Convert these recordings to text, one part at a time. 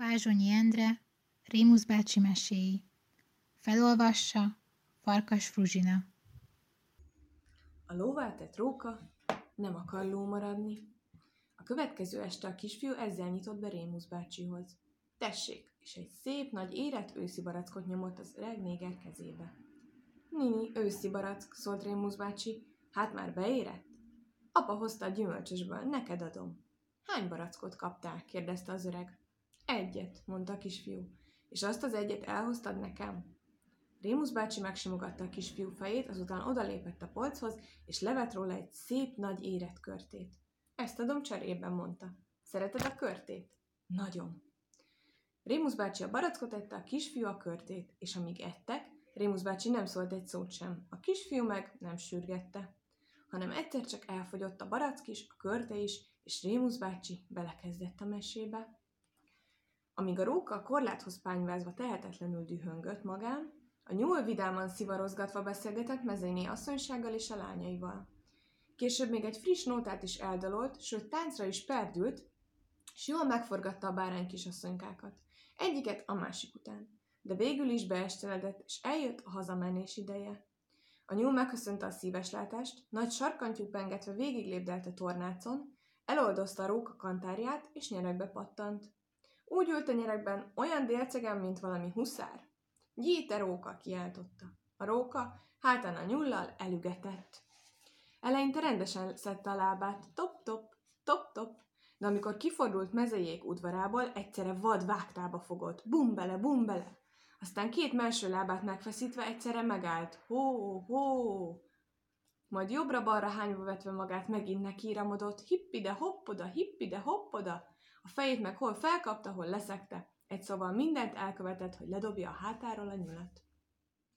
Vázsonyi Endre, Rémusz bácsi meséi. Felolvassa Farkas Fruzsina. A lóvá tett róka nem akar ló maradni. A következő este a kisfiú ezzel nyitott be Rémusz bácsihoz. Tessék, és egy szép, nagy érett őszi barackot nyomott az öreg néger kezébe. Nini, őszi barack, szólt Rémusz bácsi, hát már beérett? Apa hozta a gyümölcsösből, neked adom. Hány barackot kaptál? kérdezte az öreg. Egyet, mondta a kisfiú. És azt az egyet elhoztad nekem? Rémusz bácsi megsimogatta a kisfiú fejét, azután odalépett a polchoz, és levett róla egy szép nagy érett körtét. Ezt adom cserében, mondta. Szereted a körtét? Nagyon. Rémusz bácsi a barackot ette, a kisfiú a körtét, és amíg ettek, Rémusz bácsi nem szólt egy szót sem, a kisfiú meg nem sürgette, hanem egyszer csak elfogyott a barack is, a körte is, és Rémusz bácsi belekezdett a mesébe. Amíg a róka a korláthoz pányvázva tehetetlenül dühöngött magán, a nyúl vidáman szivarozgatva beszélgetett mezeiné asszonysággal és a lányaival. Később még egy friss nótát is eldalolt, sőt táncra is perdült, és jól megforgatta a bárány kisasszonykákat. Egyiket a másik után. De végül is beesteledett, és eljött a hazamenés ideje. A nyúl megköszönte a szíves látást, nagy sarkantyú pengetve végiglépdelt a tornácon, eloldozta a róka kantárját, és nyerekbe pattant. Úgy ült a nyerekben, olyan délcegen, mint valami huszár. Gyíte róka, kiáltotta. A róka hátán a nyullal elügetett. Eleinte rendesen szedte a lábát, top-top, top-top, de amikor kifordult mezejék udvarából, egyszerre vad vágtába fogott, bum bele, bum bele. Aztán két melső lábát megfeszítve egyszerre megállt, hó, hó. Majd jobbra-balra hányva vetve magát megint nekiíramodott, hippide hoppoda, hippide hoppoda. A fejét meg hol felkapta, hol leszekte. Egy szóval mindent elkövetett, hogy ledobja a hátáról a nyulat.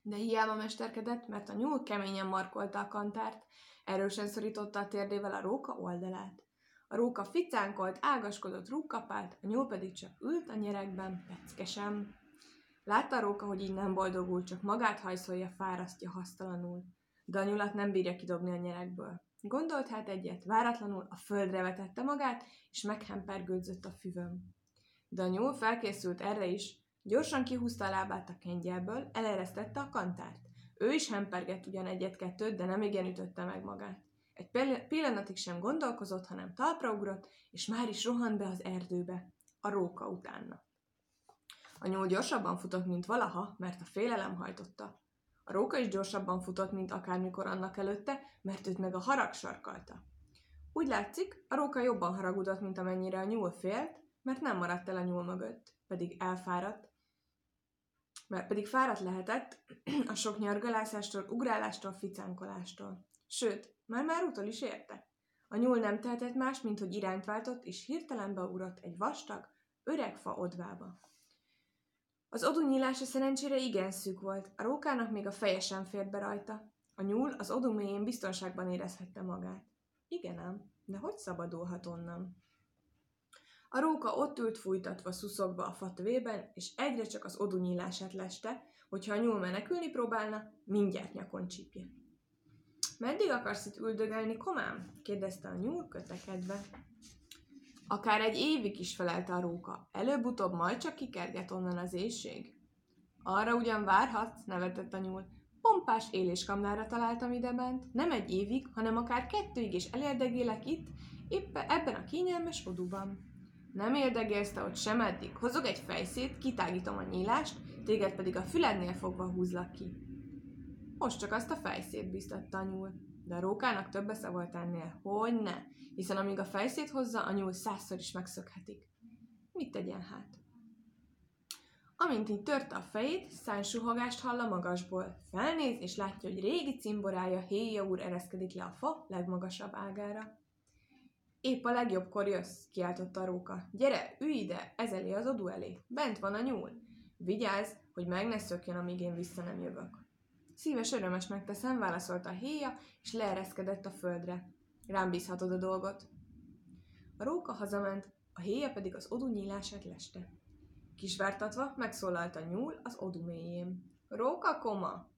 De hiába mesterkedett, mert a nyúl keményen markolta a kantárt, erősen szorította a térdével a róka oldalát. A róka ficánkolt, ágaskodott rúgkapált, a nyúl pedig csak ült a nyerekben, peckesen. Látta a róka, hogy így nem boldogul, csak magát hajszolja, fárasztja hasztalanul. De a nyulat nem bírja kidobni a nyerekből. Gondolt hát egyet, váratlanul a földre vetette magát, és meghempergődzött a füvön. De a nyúl felkészült erre is, gyorsan kihúzta a lábát a kengyelből, eleresztette a kantárt. Ő is hempergett ugyan egyet-kettőt, de nem igen ütötte meg magát. Egy pillanatig sem gondolkozott, hanem talpra ugrott, és már is rohant be az erdőbe. A róka utána. A nyúl gyorsabban futott, mint valaha, mert a félelem hajtotta. A róka is gyorsabban futott, mint akármikor annak előtte, mert őt meg a harag sarkalta. Úgy látszik, a róka jobban haragudott, mint amennyire a nyúl félt, mert nem maradt el a nyúl mögött, pedig elfáradt, mert pedig fáradt lehetett a sok nyargalászástól, ugrálástól, ficánkolástól. Sőt, már-már utol is érte. A nyúl nem tehetett más, mint hogy irányt váltott, és hirtelen beugrott egy vastag, öreg fa odvába. Az odú nyílása szerencsére igen szűk volt, a rókának még a feje sem fért be rajta. A nyúl az odú mélyén biztonságban érezhette magát. Igen ám, de hogy szabadulhat onnan? A róka ott ült fújtatva, szuszogva a fatövében, és egyre csak az odú nyílását leste, hogyha a nyúl menekülni próbálna, mindjárt nyakon csípje. Meddig akarsz itt üldögelni, komám? kérdezte a nyúl kötekedve. Akár egy évig is felelte a róka. Előbb-utóbb majd csak kikerget onnan az éjség. Arra ugyan várhatsz, nevetett a nyúl. Pompás éléskamlára találtam idebent, nem egy évig, hanem akár kettőig is elérdegélek itt, épp ebben a kényelmes oduban. Nem érdegélsz te ott sem eddig. Hozok egy fejszét, kitágítom a nyílást, téged pedig a fülednél fogva húzlak ki. Most csak azt a fejszét biztatta a nyúl. De a rókának több esze volt ennél, hogy ne, hiszen amíg a fejszét hozza, a nyúl százszor is megszökhetik. Mit tegyen hát? Amint így törte a fejét, szánysuhogást hall a magasból. Felnéz, és látja, hogy régi cimborája Héja úr ereszkedik le a fa legmagasabb ágára. Épp a legjobbkor jössz, kiáltotta a róka. Gyere, ülj ide, ez elé az odú elé. Bent van a nyúl. Vigyázz, hogy meg ne szökjön, amíg én vissza nem jövök. Szíves örömes megteszem, válaszolta a héja, és leereszkedett a földre. Rám bízhatod a dolgot. A róka hazament, a héja pedig az odú nyílását leste. Kisvártatva megszólalt a nyúl az odú mélyén. Róka koma!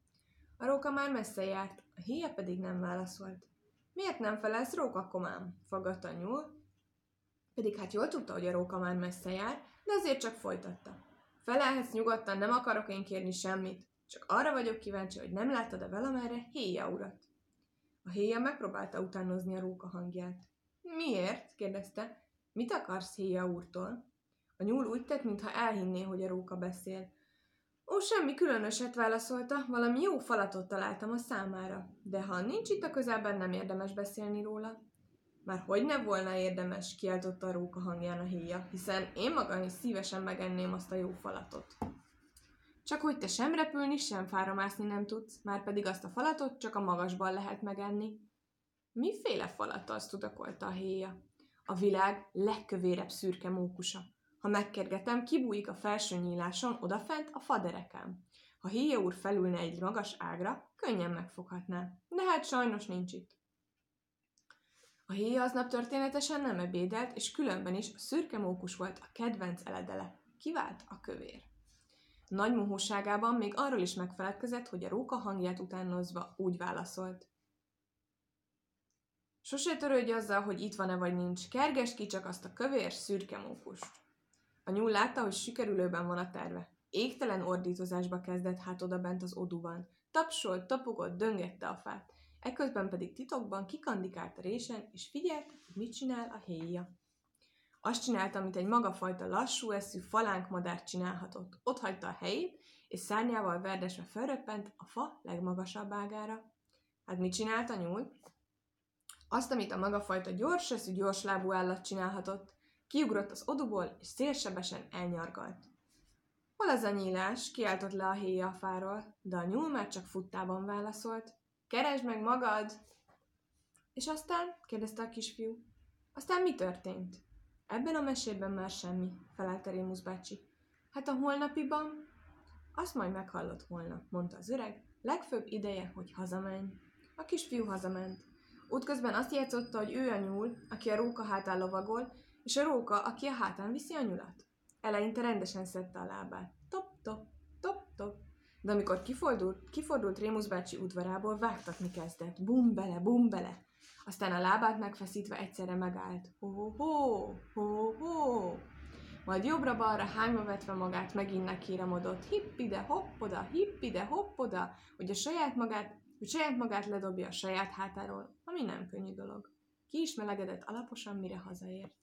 A róka már messze járt, a héja pedig nem válaszolt. Miért nem felelsz róka komám? Fagadt a nyúl, Pedig hát jól tudta, hogy a róka már messze jár, de azért csak folytatta. Felelhetsz nyugodtan, nem akarok én kérni semmit. Csak arra vagyok kíváncsi, hogy nem láttad-e valamerre héja urat. A héja megpróbálta utánozni a róka hangját. Miért? kérdezte. Mit akarsz héja úrtól? A nyúl úgy tett, mintha elhinné, hogy a róka beszél. Ó, semmi különöset válaszolta, valami jó falatot találtam a számára, de ha nincs itt a közelben, nem érdemes beszélni róla. Már hogy ne volna érdemes, kiáltotta a róka hangján a héja, hiszen én magam is szívesen megenném azt a jó falatot. Csak hogy te sem repülni, sem fáramászni nem tudsz, már pedig azt a falatot csak a magasban lehet megenni. Miféle falat az tudakolta a héja? A világ legkövérebb szürke mókusa. Ha megkergetem, kibújik a felső nyíláson odafent a faderekám. Ha héja úr felülne egy magas ágra, könnyen megfoghatná. De hát sajnos nincs itt. A héja aznap történetesen nem ebédelt, és különben is a szürke mókus volt a kedvenc eledele. Kivált a kövér. Nagy mohóságában még arról is megfeledkezett, hogy a róka hangját utánozva úgy válaszolt. Sose törődj azzal, hogy itt van-e vagy nincs, kerges ki csak azt a kövér szürke mókust. A nyúl látta, hogy sikerülőben van a terve. Égtelen ordítozásba kezdett hát odabent az oduban. Tapsolt, tapogott, döngette a fát. Ekközben pedig titokban kikandikált a résen, és figyelte, hogy mit csinál a héja. Azt csinálta, amit egy magafajta lassú eszű madár csinálhatott. Ott hagyta a helyét, és szárnyával verdesve felröppent a fa legmagasabb ágára. Hát mit csinált a nyúl? Azt, amit a magafajta gyors eszű, gyorslábú állat csinálhatott. Kiugrott az oduból, és szélsebesen elnyargalt. Hol az a nyílás? kiáltott le a héja a fáról, de a nyúl már csak futtában válaszolt. Keresd meg magad! És aztán? kérdezte a kisfiú. Aztán mi történt? Ebben a mesében már semmi, felelte Rémusz bácsi. Hát a holnapiban? Azt majd meghallott holnap, mondta az öreg. Legfőbb ideje, hogy hazamenj. A kisfiú hazament. Útközben azt játszotta, hogy ő a nyúl, aki a róka hátán lovagol, és a róka, aki a hátán viszi a nyulat. Eleinte rendesen szedte a lábát. Top, top, top, top. De amikor kifordult, kifordult Rémusz bácsi udvarából, vágtatni kezdett. Bum bele, bum bele. Aztán a lábát megfeszítve egyszerre megállt. Ho-ho, ho-ho. Majd jobbra-balra hányva vetve magát megint nekíremodott. Hipp ide, hopp oda, hipp ide, hopp oda, hogy a saját magát, hogy saját magát ledobja a saját hátáról, ami nem könnyű dolog. Ki is melegedett alaposan, mire hazaért.